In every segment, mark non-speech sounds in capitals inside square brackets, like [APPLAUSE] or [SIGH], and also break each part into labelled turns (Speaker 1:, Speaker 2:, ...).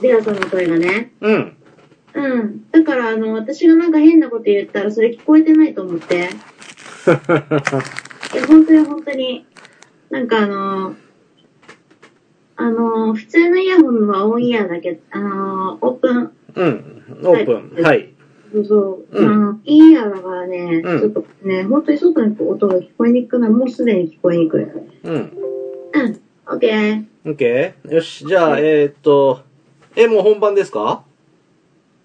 Speaker 1: デラさんの声がね。
Speaker 2: うん。
Speaker 1: うん。だから、あの、私がなんか変なこと言ったら、それ聞こえてないと思って。[LAUGHS] いや、本当に本当に。なんかあの、あの、普通のイヤホンはオンイヤーだけど、あの、オープン、
Speaker 2: うん。オープン。はい。
Speaker 1: そうそう、
Speaker 2: うん
Speaker 1: あの、インイヤーだからね、
Speaker 2: うん
Speaker 1: ちょっとね、本当に外に音が聞こえにくくなる。もうすでに聞こえにくい。うん。
Speaker 2: うん。
Speaker 1: オッケー。
Speaker 2: オッケーよし、じゃあ、えーっと、え、もう本番ですか？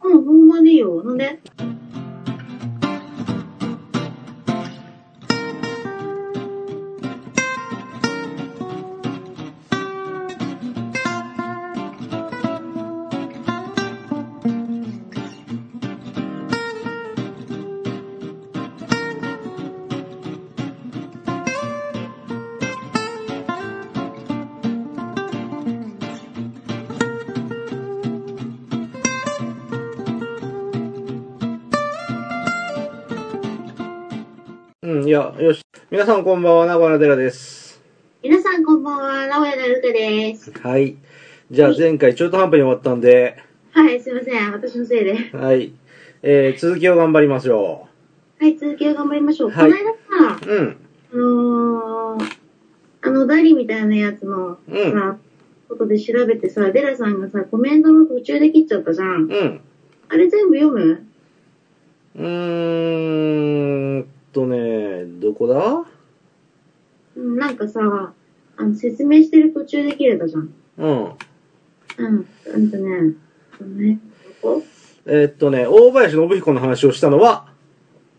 Speaker 1: うん、本番でいいよ。なんで？
Speaker 2: や、よし。皆さんこんばんは、名古屋寺です。
Speaker 1: 皆さんこんばんは、名古屋のルカです。
Speaker 2: はい。じゃあ、前回中途半端に終わったんで、
Speaker 1: はい、すいません。私のせいで。
Speaker 2: はい。えー、続きを頑張りましょ
Speaker 1: はい、続きを頑張りましょう。
Speaker 2: はい
Speaker 1: この間さ、
Speaker 2: う。うん。
Speaker 1: あのー、あの、ダリみたいなやつの、
Speaker 2: うん
Speaker 1: さ、ことで調べてさ、デラさんがさ、コメントの途中で切っちゃったじゃん。
Speaker 2: うん。
Speaker 1: あれ全部読む？
Speaker 2: うーんこだ？
Speaker 1: うん、なんかさ、あの、説明してる途中で切れたじゃん。
Speaker 2: うん。
Speaker 1: うん。うんとね、どこ
Speaker 2: えーっとね、大林信彦の話をしたのは、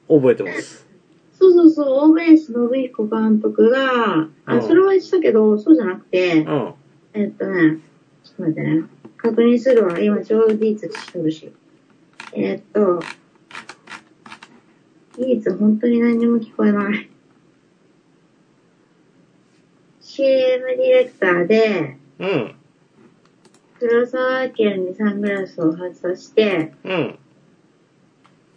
Speaker 2: 覚えてます。
Speaker 1: そうそうそう、大林信彦監督が、
Speaker 2: う
Speaker 1: あ、
Speaker 2: ん
Speaker 1: それはしたけど、そうじゃなくて、
Speaker 2: うん。
Speaker 1: えっとね、ちょっと待ってね。確認するわ。今、ちょうど技術してるし。えっと、技術本当に何にも聞こえない。CM ディレクターで、
Speaker 2: うん。
Speaker 1: 黒沢家にサングラスを外さして、
Speaker 2: うん。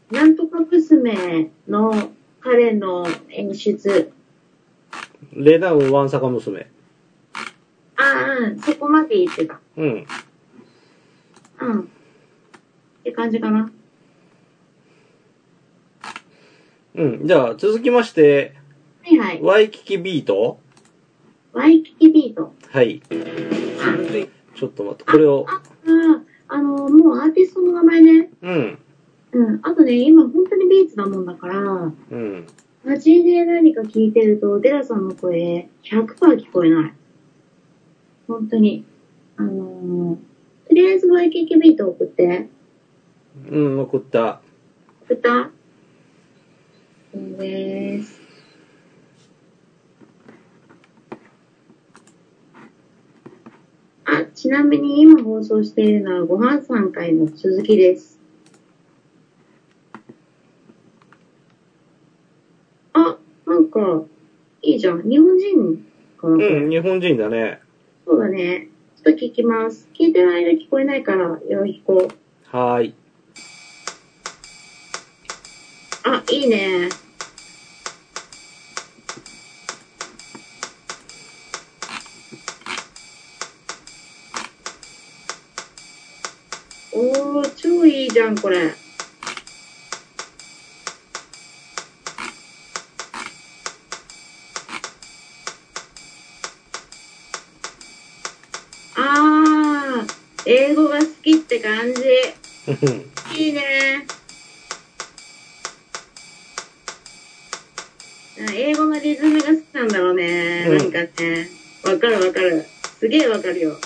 Speaker 1: なんとか娘の彼の演出。
Speaker 2: レナウンワンサカ娘。
Speaker 1: ああ、うん、そこまで言ってた。
Speaker 2: うん。
Speaker 1: うん。って感じかな。
Speaker 2: うん。じゃあ、続きまして、
Speaker 1: はいはい。
Speaker 2: ワイキキビート
Speaker 1: ワイキキビート。
Speaker 2: はい。ちょっと待って、これを、
Speaker 1: あ、あ、あの、もうアーティストの名前ね。
Speaker 2: うん。
Speaker 1: うん。あとね、今本当にビーツなもんだから、
Speaker 2: うん。
Speaker 1: マジで何か聞いてると、デラさんの声100%聞こえない。本当に。あのー、とりあえずワイキキビート送って。
Speaker 2: うん、送った。
Speaker 1: 送ったそうです。あ、ちなみに今放送しているのはご飯3回の続きです。あ、なんか、いいじゃん。日本人かな、
Speaker 2: うん、日本人だね。
Speaker 1: そうだね。ちょっと聞きます。聞いてる間聞こえないから、よろしく。
Speaker 2: はーい。
Speaker 1: あ、いいね。おー、超いいじゃん、これ。あー、英語が好きって感じ。いいね。あ英語のリズムが好きなんだろうね。
Speaker 2: うん
Speaker 1: なんかね。わかるわかる。すげえわかるよ。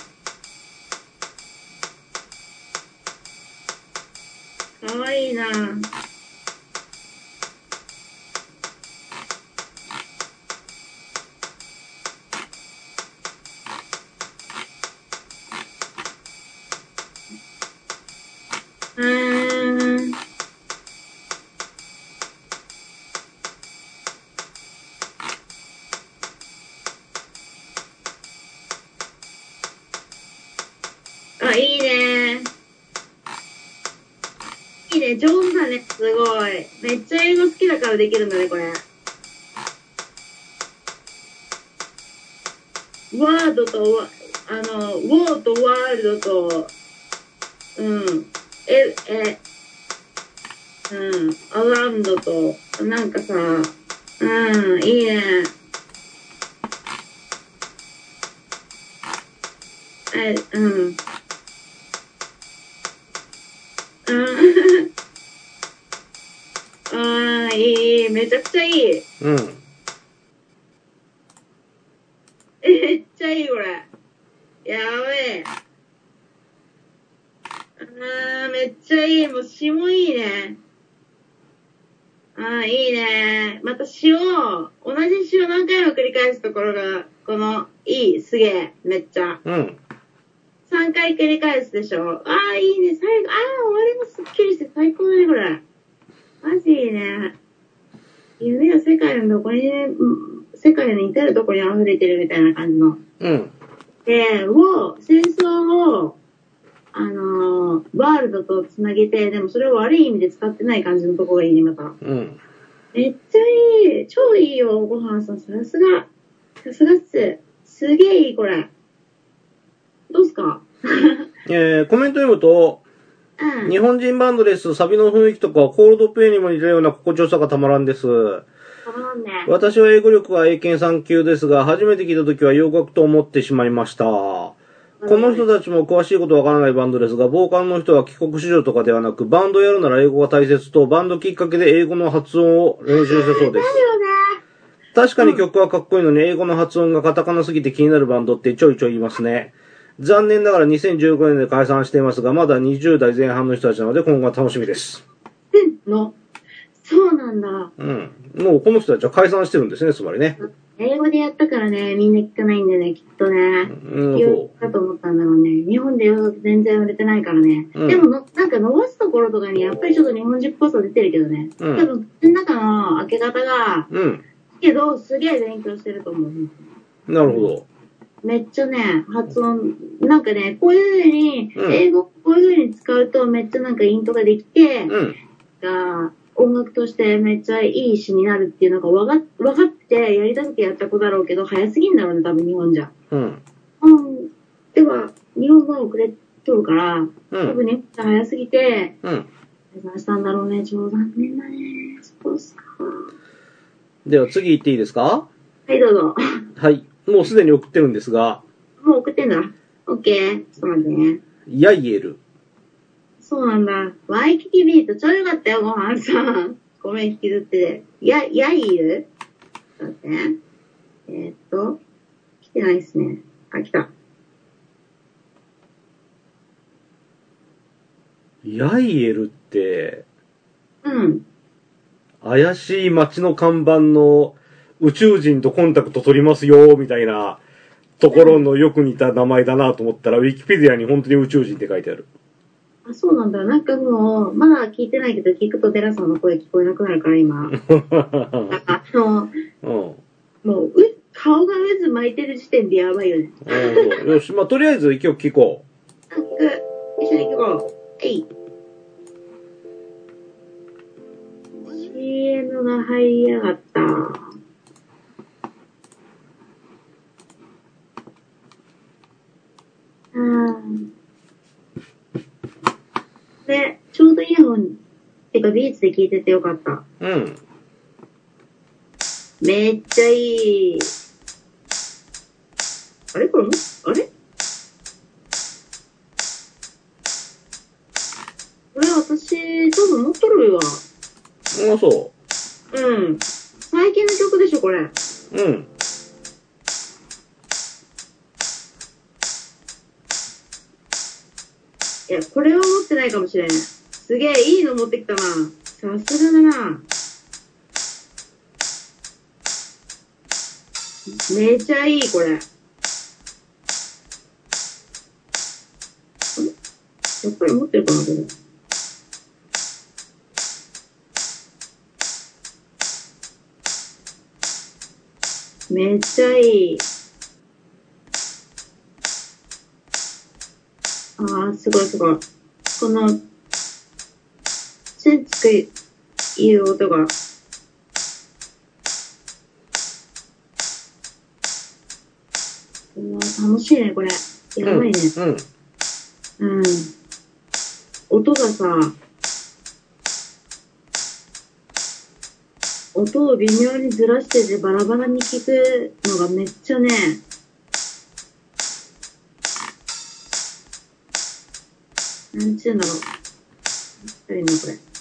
Speaker 1: いいなうん。あ、いいね。いいね、上手だね、すごい。めっちゃ英語好きだからできるんだね、これ。ワードと、あの、ウォーとワールドと、うん。え、え、うん。アラウンドと、なんかさ、うん、いいね。え、うん。ああ、いい、いい、めちゃくちゃいい。
Speaker 2: うん。
Speaker 1: めっちゃいい、これ。やべえ。あー、めっちゃいい。もう詩もいいね。あー、いいね。また詩を、同じ詩を何回も繰り返すところが、この、いい、すげえ、めっちゃ。
Speaker 2: うん。
Speaker 1: 3回繰り返すでしょ。あー、いいね。最後、あー、終わりもすっきりして最高だね、これ。マジいいね。夢は世界のどこに世界の至るところに溢れてるみたいな感じの。
Speaker 2: うん。
Speaker 1: で、を、戦争を、あのーワールドとつなげて、でもそれを悪い意味で使ってない感じのとこがいいね、また。
Speaker 2: うん。
Speaker 1: めっちゃいい。超いいよ、ごはんさん。さすが。さすがっす。すげえいい、これ。どうすか？[LAUGHS]
Speaker 2: えー、コメント読むと、
Speaker 1: うん。
Speaker 2: 日本人バンドです。サビの雰囲気とかコールドプレイにも似たような心地よさがたまらんです。
Speaker 1: ね。
Speaker 2: 私は英語力は英検3級ですが、初めて聞いた時は洋楽と思ってしまいました。この人たちも詳しいことわからないバンドですが、ボーカルの人は帰国子女とかではなく、バンドやるなら英語が大切と、バンドきっかけで英語の発音を練習したそうです。確かに曲はかっこいいのに、英語の発音がカタカナすぎて気になるバンドってちょいちょい言いますね。残念ながら2015年で解散していますが、まだ20代前半の人たちなので今後が楽しみです。
Speaker 1: の。そうなんだ。
Speaker 2: うん。もうこの人たちは解散してるんですね、つまりね。
Speaker 1: 英語でやったからね、みんな聞かないんだよね、きっとね。
Speaker 2: うん、
Speaker 1: 言
Speaker 2: そう
Speaker 1: かと思ったんだろうね。日本で全然売れてないからね。
Speaker 2: うん
Speaker 1: でもの、なんか伸ばすところとかにやっぱりちょっと日本人っぽさ出てるけどね。
Speaker 2: うん
Speaker 1: 多分、口の中の開け方が、
Speaker 2: う。うん。
Speaker 1: けど、すげえ勉強してると思う。
Speaker 2: なるほど。
Speaker 1: めっちゃね、発音、なんかね、こういう風に、
Speaker 2: うん
Speaker 1: 英語こういう風に使うとめっちゃなんかイントができて、
Speaker 2: うん。
Speaker 1: が、音楽としてめっちゃいい詩になるっていうのがわか分かってやりたくてやった子だろうけど、早すぎんだろうね、多分日本じゃ。
Speaker 2: うん。
Speaker 1: うん。では、日本語遅れとるから、
Speaker 2: う
Speaker 1: 多
Speaker 2: ん。
Speaker 1: 分日本じゃ早すぎて、
Speaker 2: うん。
Speaker 1: 解散したんだろうね。超残念だね。そうっすか。
Speaker 2: では次行っていいですか？
Speaker 1: はい、どうぞ。
Speaker 2: はい。もうすでに送ってるんですが、
Speaker 1: もう送ってんだ。オッケー。ちょっと待ってね。
Speaker 2: ヤイエル。
Speaker 1: そうなんだ。ワイキキビート超良かったよ、ごはんさん。ごめん、引きずってて。や、やいる？ちょっと待ってね。えー、っと、来てないっすね。あ、来た。
Speaker 2: ヤイエルって、
Speaker 1: うん。
Speaker 2: 怪しい街の看板の宇宙人とコンタクト取りますよ、みたいなところのよく似た名前だなと思ったら、ウィキペディアに本当に宇宙人って書いてある。
Speaker 1: あ、そうなんだ。なんかもう、まだ聞いてないけど、聞くとデラさんの声聞こえなくなるから、今。[LAUGHS] あの、
Speaker 2: うん。
Speaker 1: もう、う、顔が渦巻いてる時点でやばいよね。
Speaker 2: うん。よし、まあ、とりあえず一曲聴こ
Speaker 1: なんか、一緒に行こう。えい。CM が入りやがった。あーで、ちょうどイヤホン、てかビーツで聞いててよかった。
Speaker 2: う。うん。
Speaker 1: めっちゃいい。あれ？これ？も、あれ？これ私、多分持っとるわ。
Speaker 2: あ、そ
Speaker 1: うん。最近の曲でしょ、これ。
Speaker 2: う。うん。
Speaker 1: いや、これは持ってないかもしれん。すげえ、いいの持ってきたな。さすがだな。めちゃいい、これ。やっぱり持ってるかな、これ。めっちゃいい。ああ、すごいすごい。この、チンチクいう音が。うわ楽しいね、これ。やばいね。
Speaker 2: うん。
Speaker 1: うん。さ、音を微妙にずらしててバラバラに聞くのがめっちゃね、なんちゅうんだろう。何やこれ。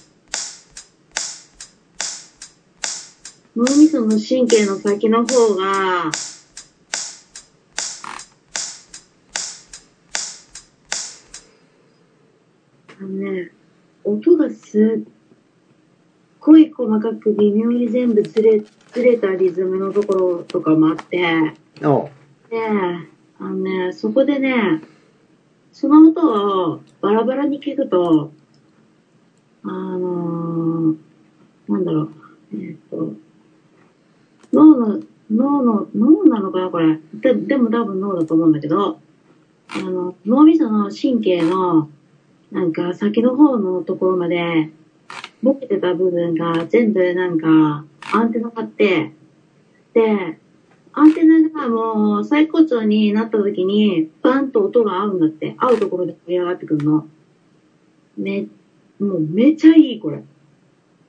Speaker 1: 脳みその神経の先の方が、あのね、音がすっごい細かく微妙に全部ずれ、ずれたリズムのところとかもあって、で、あのね、そこでね、その音をバラバラに聞くと、あのー、なんだろう、えーっと、脳の、脳の、脳なのかなこれ。ででも多分脳だと思うんだけど、あの、脳みその神経の、なんか先の方のところまで、ボケてた部分が全部なんか、アンテナがあって、で、アンテナがもう最高潮になった時に、バンと音が合うんだって。合うところで盛り上がってくるの。め、もうめちゃいい、これ。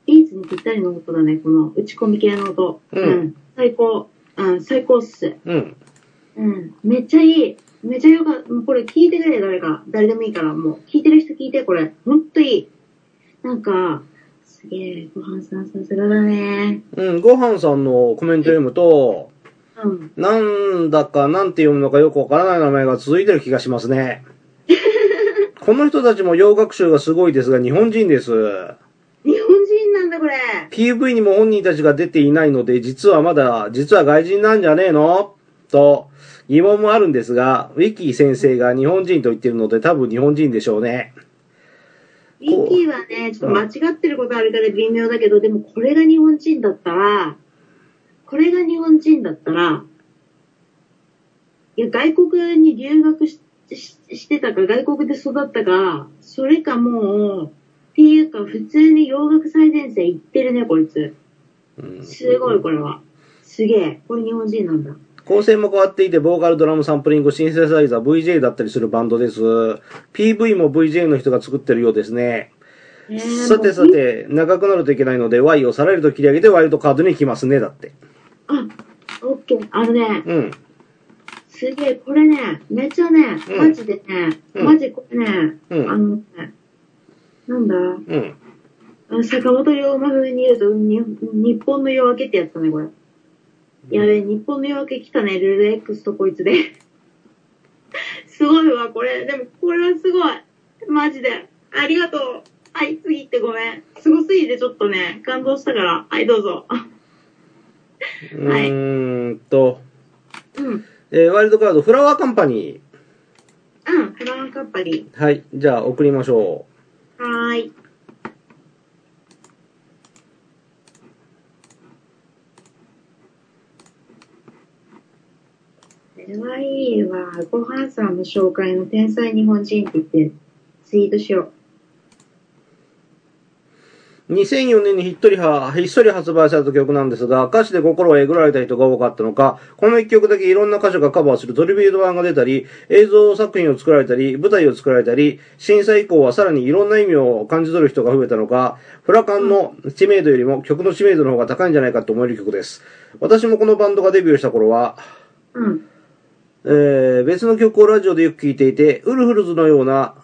Speaker 1: ビーツにぴったりの音だね、この打ち込み系の音。
Speaker 2: うん
Speaker 1: 最高。うん、最高っす。
Speaker 2: うん。
Speaker 1: うん。めっちゃいい。めっちゃよかった。もうこれ聞いてくれ、誰か。誰でもいいから、もう。聞いてる人聞いて、これ。ほんといい。なんか、すげえ、ごはんさんさすがだね。
Speaker 2: うん、ごはんさんのコメント読むと、
Speaker 1: うん。
Speaker 2: なんだかなんて読むのかよくわからない名前が続いてる気がしますね。[LAUGHS] この人たちも洋楽集がすごいですが、日本人です。PV にも本人たちが出ていないので、実はまだ、実は外人なんじゃねえの？と、疑問もあるんですが、ウィキー先生が日本人と言ってるので、多分日本人でしょうね。
Speaker 1: ウィキーはね、ちょっと間違ってることあるから微妙だけど、でもこれが日本人だったら、これが日本人だったら、いや、外国に留学しししてたか、外国で育ったか、それかもう、っていうか、普通に洋楽最前線行ってるね、こいつ。
Speaker 2: うん
Speaker 1: すごい、これは。すげえ。これ日本人なんだ。
Speaker 2: 構成も変わっていて、ボーカル、ドラム、サンプリング、シンセサイザー、VJ だったりするバンドです。PV も VJ の人が作ってるようですね。
Speaker 1: えー
Speaker 2: さてさ。て、長くなるといけないので、Y をさらりと切り上げてワイルドカードに行きますね、だって。
Speaker 1: あ、オッケー。あのね、
Speaker 2: うん。
Speaker 1: すげえ、これね、めっちゃね、
Speaker 2: うん
Speaker 1: マジでね、
Speaker 2: うん
Speaker 1: マジこれね、
Speaker 2: うん
Speaker 1: あのね、なんだ、
Speaker 2: うん。
Speaker 1: あの坂本龍馬風に言うと、に日本の夜明けってやつだね、これ。やべえ、日本の夜明け来たね、ルル X とこいつで。[LAUGHS] すごいわ、これ。でも、これはすごい。マジで。ありがとう。はい、次行ってごめん。すごすぎてちょっとね、感動したから。はい、どうぞ。
Speaker 2: うーんと、
Speaker 1: うん。
Speaker 2: えーワイルドカード、フラワーカンパニ
Speaker 1: うん、フラワーカッパリ
Speaker 2: ー。はい。じゃあ、送りましょ
Speaker 1: ー。はーい。これはいいわ。ごはんさんの紹介の天才日本人って言って、ツイートしよ
Speaker 2: う。2004年にひっとりは、ひっそり発売された曲なんですが、歌詞で心をえぐられた人が多かったのか、この一曲だけいろんな歌手がカバーするトリビュート版が出たり、映像作品を作られたり、舞台を作られたり、審査以降はさらにいろんな意味を感じ取る人が増えたのか、フラカンの知名度よりも曲の知名度の方が高いんじゃないかと思える曲です。私もこのバンドがデビューした頃は、
Speaker 1: う。うん。
Speaker 2: えー別の曲をラジオでよく聴いていて、ウルフルズのような、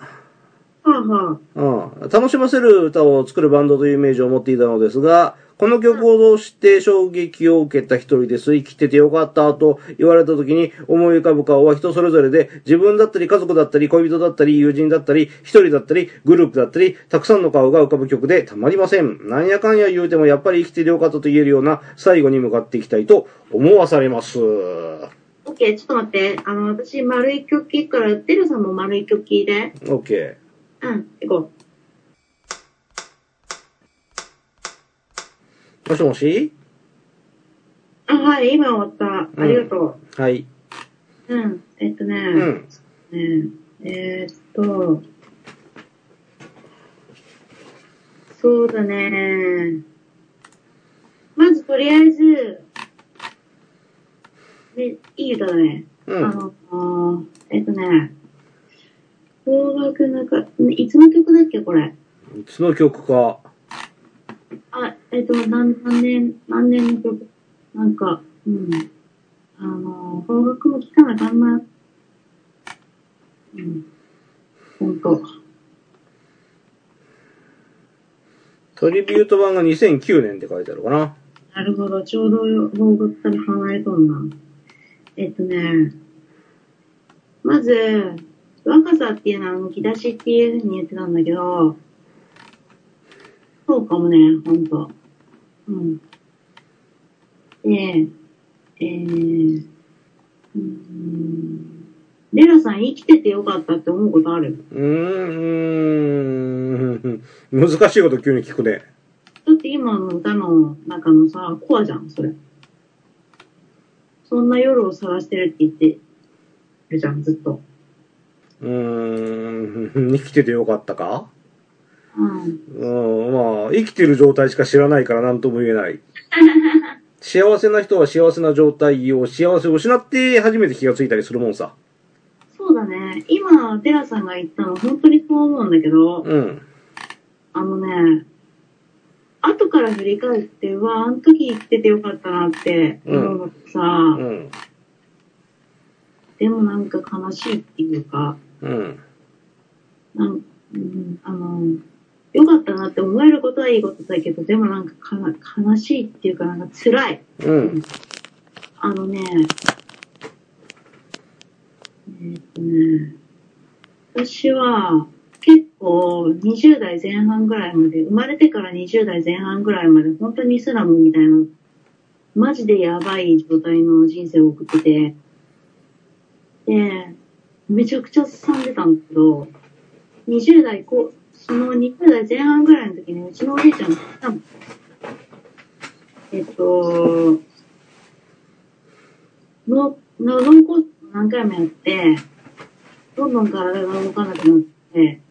Speaker 2: うん、楽しませる歌を作るバンドというイメージを持っていたのですが、この曲を知って衝撃を受けた一人です。生きててよかったと言われた時に思い浮かぶ顔は人それぞれで、自分だったり家族だったり恋人だったり友人だったり一人だったりグループだったりたくさんの顔が浮かぶ曲でたまりません。なんやかんや言うてもやっぱり生きててよかったと言えるような最後に向かっていきたいと思わされます。
Speaker 1: オッケー、ちょっと待って。あの、私、丸い曲聞くから、テルさんも丸い曲聞いて。
Speaker 2: OK。
Speaker 1: うん、行こ
Speaker 2: もしもし？
Speaker 1: う。あ、はい、今終わった。ありがと
Speaker 2: はい。
Speaker 1: う。うん、えっとね、
Speaker 2: うん。
Speaker 1: ねえーっと、そうだね。まずとりあえず、ね、いい歌だね。
Speaker 2: うん。
Speaker 1: あの、えっとね、邦楽中、いつの曲だっけ、これ？
Speaker 2: いつの曲か。
Speaker 1: あ、えっと、何、何年、何年の曲？なんか、うん。あの、邦楽も聞かなあかんな。うん。ほんと。
Speaker 2: トリビュート版が2009年って書いてあるかな。
Speaker 1: なるほど。ちょうど邦楽から離れとんな。えっとね、まず、若さっていうのはむき出しっていうふうに言ってたんだけど、そうかもね、ほんと。うん。で、えー、うーん、レラさん生きててよかったって思うことある？
Speaker 2: うーん。難しいこと急に聞くね。
Speaker 1: だって今の歌の中のさ、コアじゃん、それ。そんな夜を探してるって言ってるじゃん、ずっと。
Speaker 2: うーん。生きててよかったか？
Speaker 1: うん。
Speaker 2: うん、まあ、生きてる状態しか知らないから何とも言えない。[LAUGHS] 幸せな人は幸せな状態を幸せを失って初めて気がついたりするもんさ。
Speaker 1: そうだね。今、テラさんが言ったの、本当にそう思うんだけど、
Speaker 2: うん。
Speaker 1: あのね、後から振り返って、うわ、あの時生きててよかったなって思うのってさ、
Speaker 2: うん。
Speaker 1: でもなんか悲しいっていうか、
Speaker 2: うん。
Speaker 1: なんうん、あの、よかったなって思えることはいいことだけど、でもなんかかな悲しいっていうか、なんか辛い。
Speaker 2: うん。
Speaker 1: あのね、えーっとね、私は結構20代前半ぐらいまで、生まれてから20代前半ぐらいまで本当にイスラムみたいな、マジでやばい状態の人生を送ってて、で、めちゃくちゃすさんでたんだけど、20代こう、その20代前半ぐらいの時にうちのおじいちゃんが来たの。えっと、の、の、脳梗塞何回もやって、どんどん体が動かなくなって、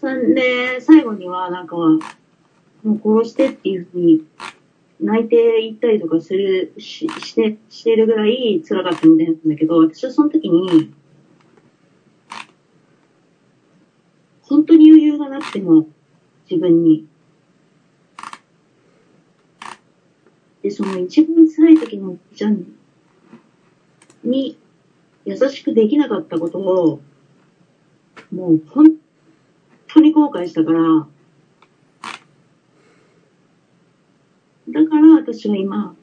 Speaker 1: そんで、最後にはなんか、もう殺してっていうふうに泣いていったりとかする、し、して、してるぐらい辛かったみたいなんだけど、私はその時に、本当に余裕がなくても、自分に。で、その一番辛い時のじゃんに優しくできなかったことを、もう本当に後悔したから、だから私は今、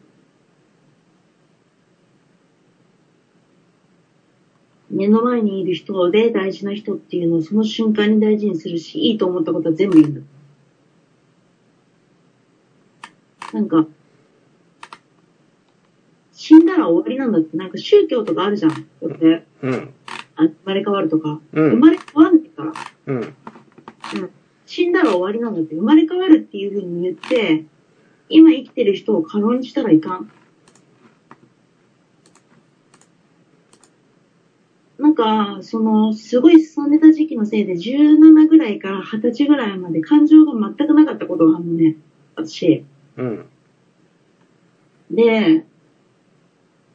Speaker 1: 目の前にいる人で大事な人っていうのをその瞬間に大事にするし、いいと思ったことは全部言うんだ。なんか、死んだら終わりなんだって、なんか宗教とかあるじゃん。だって、
Speaker 2: うん。
Speaker 1: あ生まれ変わるとか。
Speaker 2: うん
Speaker 1: 生まれ変わんねえから。
Speaker 2: うん。
Speaker 1: うん。死んだら終わりなんだって、生まれ変わるっていう風に言って、今生きてる人を過論にしたらいかんか、その、すごい進んでた時期のせいで、17ぐらいから20歳ぐらいまで感情が全くなかったことがあるのね。私。
Speaker 2: うん。
Speaker 1: で、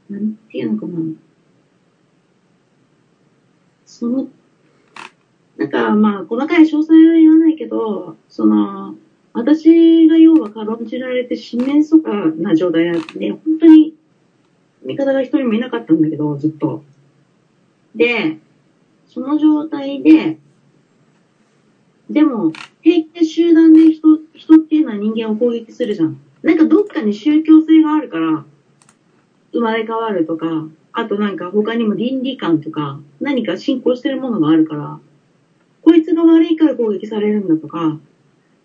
Speaker 1: なんていうのかな。その、なんかまあ、細かい詳細は言わないけど、その、私が要は軽んじられて四面楚歌な状態で、本当に味方が一人もいなかったんだけど、ずっと。で、その状態で、でも、平気で集団で人、人っていうのは人間を攻撃するじゃん。なんかどっかに宗教性があるから、生まれ変わるとか、あとなんか他にも倫理観とか、何か信仰してるものがあるから、こいつが悪いから攻撃されるんだとか、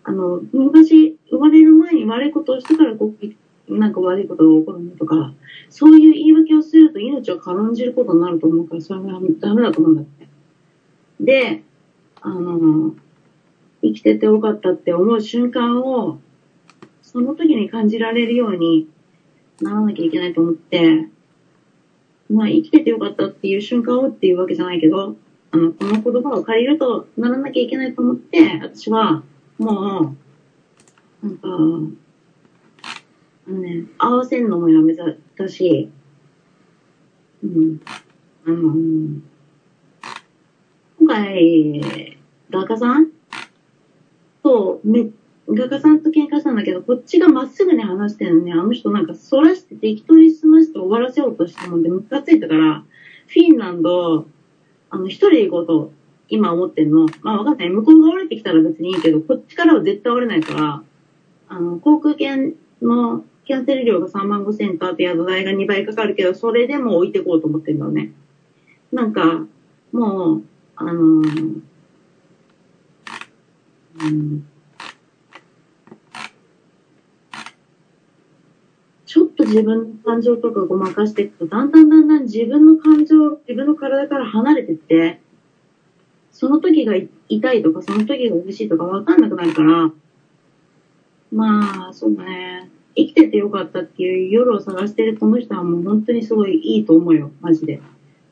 Speaker 1: あの、昔、生まれる前に悪いことをしてから攻撃、なんか悪いことが起こるんだとか、そういう言い訳をすると命を軽んじることになると思うから、それはダメだと思うんだって。で、あの、生きててよかったって思う瞬間を、その時に感じられるようにならなきゃいけないと思って、まあ生きててよかったっていう瞬間をっていうわけじゃないけど、あの、この言葉を借りるとならなきゃいけないと思って、私はもう、なんか、ね、合わせんのもやめたし、うん、あの、今回、画家さん？と、め、画家さんと喧嘩したんだけど、こっちがまっすぐに話してるのに、あの人なんか反らして適当に済まして終わらせようとしたもんで、ムカついたから、フィンランド、あの、一人で行こうと、今思ってんの。まあわかんない。向こうが降りてきたら別にいいけど、こっちからは絶対降れないから、あの、航空券のキャンセル料が3万5千と、あと宿代が2倍かかるけど、それでも置いてこうと思ってるのね。なんか、もう、あのーうん、ちょっと自分の感情とかごまかしていくと、だんだんだんだん自分の感情、自分の体から離れてって、その時が痛いとか、その時が嬉しいとかわかんなくなるから、まあ、そうだね。生きててよかったっていう夜を探してるこの人はもう本当にすごいいいと思うよ、マジで。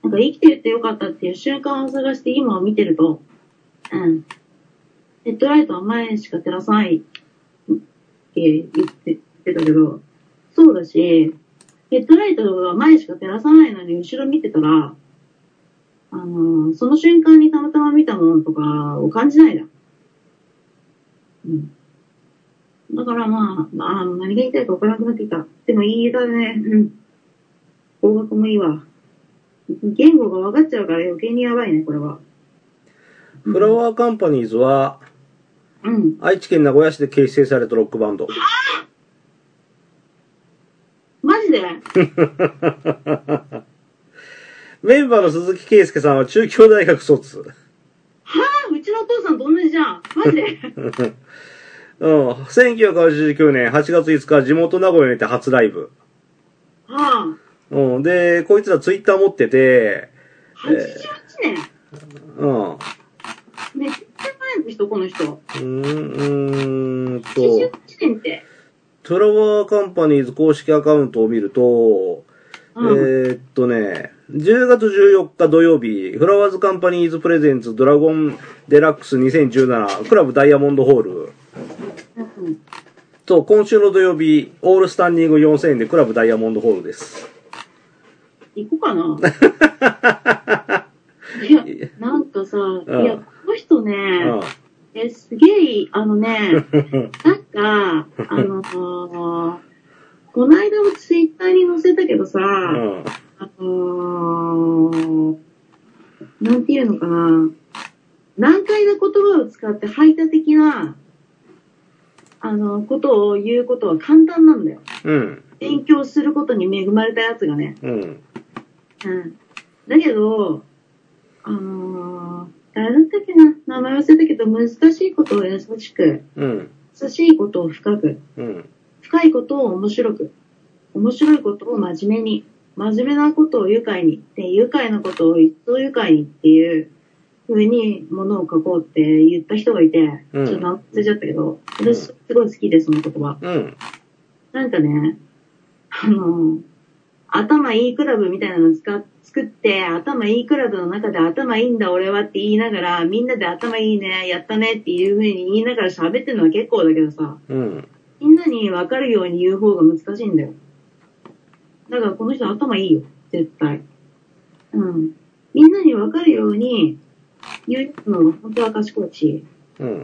Speaker 1: なんか生きててよかったっていう瞬間を探して今を見てると、うん。ヘッドライトは前しか照らさないって言って言ってたけど、そうだし、ヘッドライトは前しか照らさないのに後ろ見てたら、あのその瞬間にたまたま見たものとかを感じないじゃん。うん。だからまあ、まあ、何が言いたいか分からなくなってきた。でもいいだね。うん。方角もいいわ。言語が分かっちゃうから余計にやばいね、これは。
Speaker 2: フラワーカンパニーズは、
Speaker 1: うん。
Speaker 2: 愛知県名古屋市で結成されたロックバンド。
Speaker 1: マジで？[LAUGHS]
Speaker 2: メンバーの鈴木圭介さんは中京大学卒。
Speaker 1: はあ、うちのお父さんと同じじゃん。マジで？[LAUGHS]
Speaker 2: うん。1989年8月5日、地元名古屋にて初ライブ。
Speaker 1: はあ、
Speaker 2: うん。で、こいつらツイッター持ってて、
Speaker 1: 88年。
Speaker 2: うん。
Speaker 1: めっちゃ前の人、この人。
Speaker 2: うーん、うーんと、
Speaker 1: 88年って。
Speaker 2: フラワーカンパニーズ公式アカウントを見ると、
Speaker 1: うん。
Speaker 2: えーっとね、10月14日土曜日、フラワーズカンパニーズプレゼンツドラゴンデラックス2017クラブダイヤモンドホール
Speaker 1: うん
Speaker 2: と、今週の土曜日、オールスタンディング4000円でクラブダイヤモンドホールです。
Speaker 1: 行こうかな [LAUGHS] いや、なんかさ、いや、この人ね、
Speaker 2: うん。
Speaker 1: え、すげえ、あのね、[LAUGHS] なんか、あのーこの間もツイッターに載せたけどさ、
Speaker 2: うん。
Speaker 1: あのーなんていうのかな、難解な言葉を使って排他的な、あの、ことを言うことは簡単なんだよ。
Speaker 2: うん。
Speaker 1: 勉強することに恵まれたやつがね。
Speaker 2: うん。
Speaker 1: うん。だけど、あのー誰だったっけな名前忘れたけど、難しいことを優しく、
Speaker 2: うん。
Speaker 1: 優しいことを深く、
Speaker 2: うん。
Speaker 1: 深いことを面白く、面白いことを真面目に、真面目なことを愉快に、で、愉快なことを一層愉快にっていう風にものを書こうって言った人がいて、
Speaker 2: うん
Speaker 1: ちょっと忘れちゃったけど、私すごい好きです、その言葉。
Speaker 2: うん。
Speaker 1: なんかね、あの、頭いいクラブみたいなの使っ作って、頭いいクラブの中で頭いいんだ俺はって言いながら、みんなで頭いいね、やったねっていう風に言いながら喋ってるのは結構だけどさ、
Speaker 2: うん。
Speaker 1: みんなに分かるように言う方が難しいんだよ。だからこの人頭いいよ、絶対。うん。みんなに分かるように言うのが本当は賢いし、
Speaker 2: うん。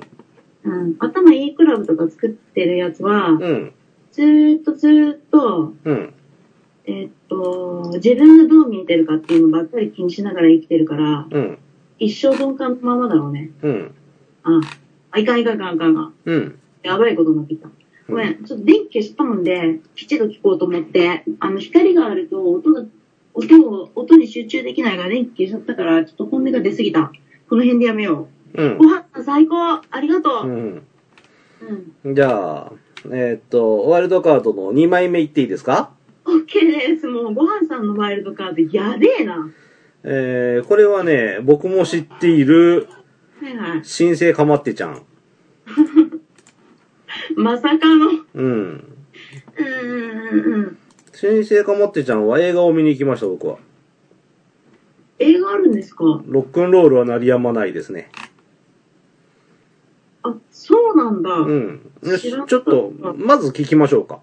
Speaker 1: うん。頭いいクラブとか作ってるやつは、
Speaker 2: うん。
Speaker 1: ずーっとずーっと、
Speaker 2: うん。
Speaker 1: えっと、自分がどう見えてるかっていうのばっかり気にしながら生きてるから、
Speaker 2: うん。
Speaker 1: 一生鈍感のままだろうね。
Speaker 2: うん。
Speaker 1: あ、あいかんいかんいかんいかんいかん。
Speaker 2: うん。
Speaker 1: やばいことになってきた。ごめん、ちょっと電気消したもんで、きちっと聞こうと思って、あの、光があると、音が、音を、音に集中できないから電気消しちゃったから、ちょっと本音が出すぎた。この辺でやめよ
Speaker 2: う
Speaker 1: う。ご飯最高ありがとう、
Speaker 2: ん。
Speaker 1: うん、
Speaker 2: じゃあ、えーっと、ワイルドカードの2枚目いっていいですか？
Speaker 1: オッケーです。もう、ご飯さんのワイルドカード、やべえな。
Speaker 2: えー、これはね、僕も知っている、
Speaker 1: はいはい。
Speaker 2: 新生かまってちゃん。[LAUGHS]
Speaker 1: まさかの。
Speaker 2: うん。
Speaker 1: うんうんうんうん。
Speaker 2: 新生かまってちゃんは映画を見に行きました、僕は。
Speaker 1: ですか？
Speaker 2: ロックンロールは鳴りやまないですね。
Speaker 1: あ、そうなんだ。
Speaker 2: うん。よし、
Speaker 1: 知らなかった
Speaker 2: ちょっと、まず聞きましょうか。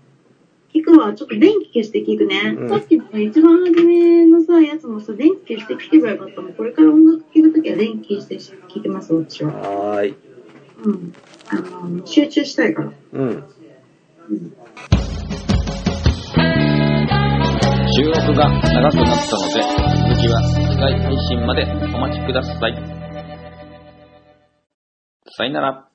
Speaker 1: 聞くわ。ちょっと電気消して聞くね。
Speaker 2: うん
Speaker 1: さっきの一番初めのさ、やつもさ、電気消して聞けばよかったもん。これから音楽聴くときは電気消して聞いてます、私は。
Speaker 2: はーい。
Speaker 1: うん。あの、集中したいから。
Speaker 2: うん。
Speaker 1: うん。
Speaker 3: 収録が長くなったので、続きは回配信までお待ちください。さよなら。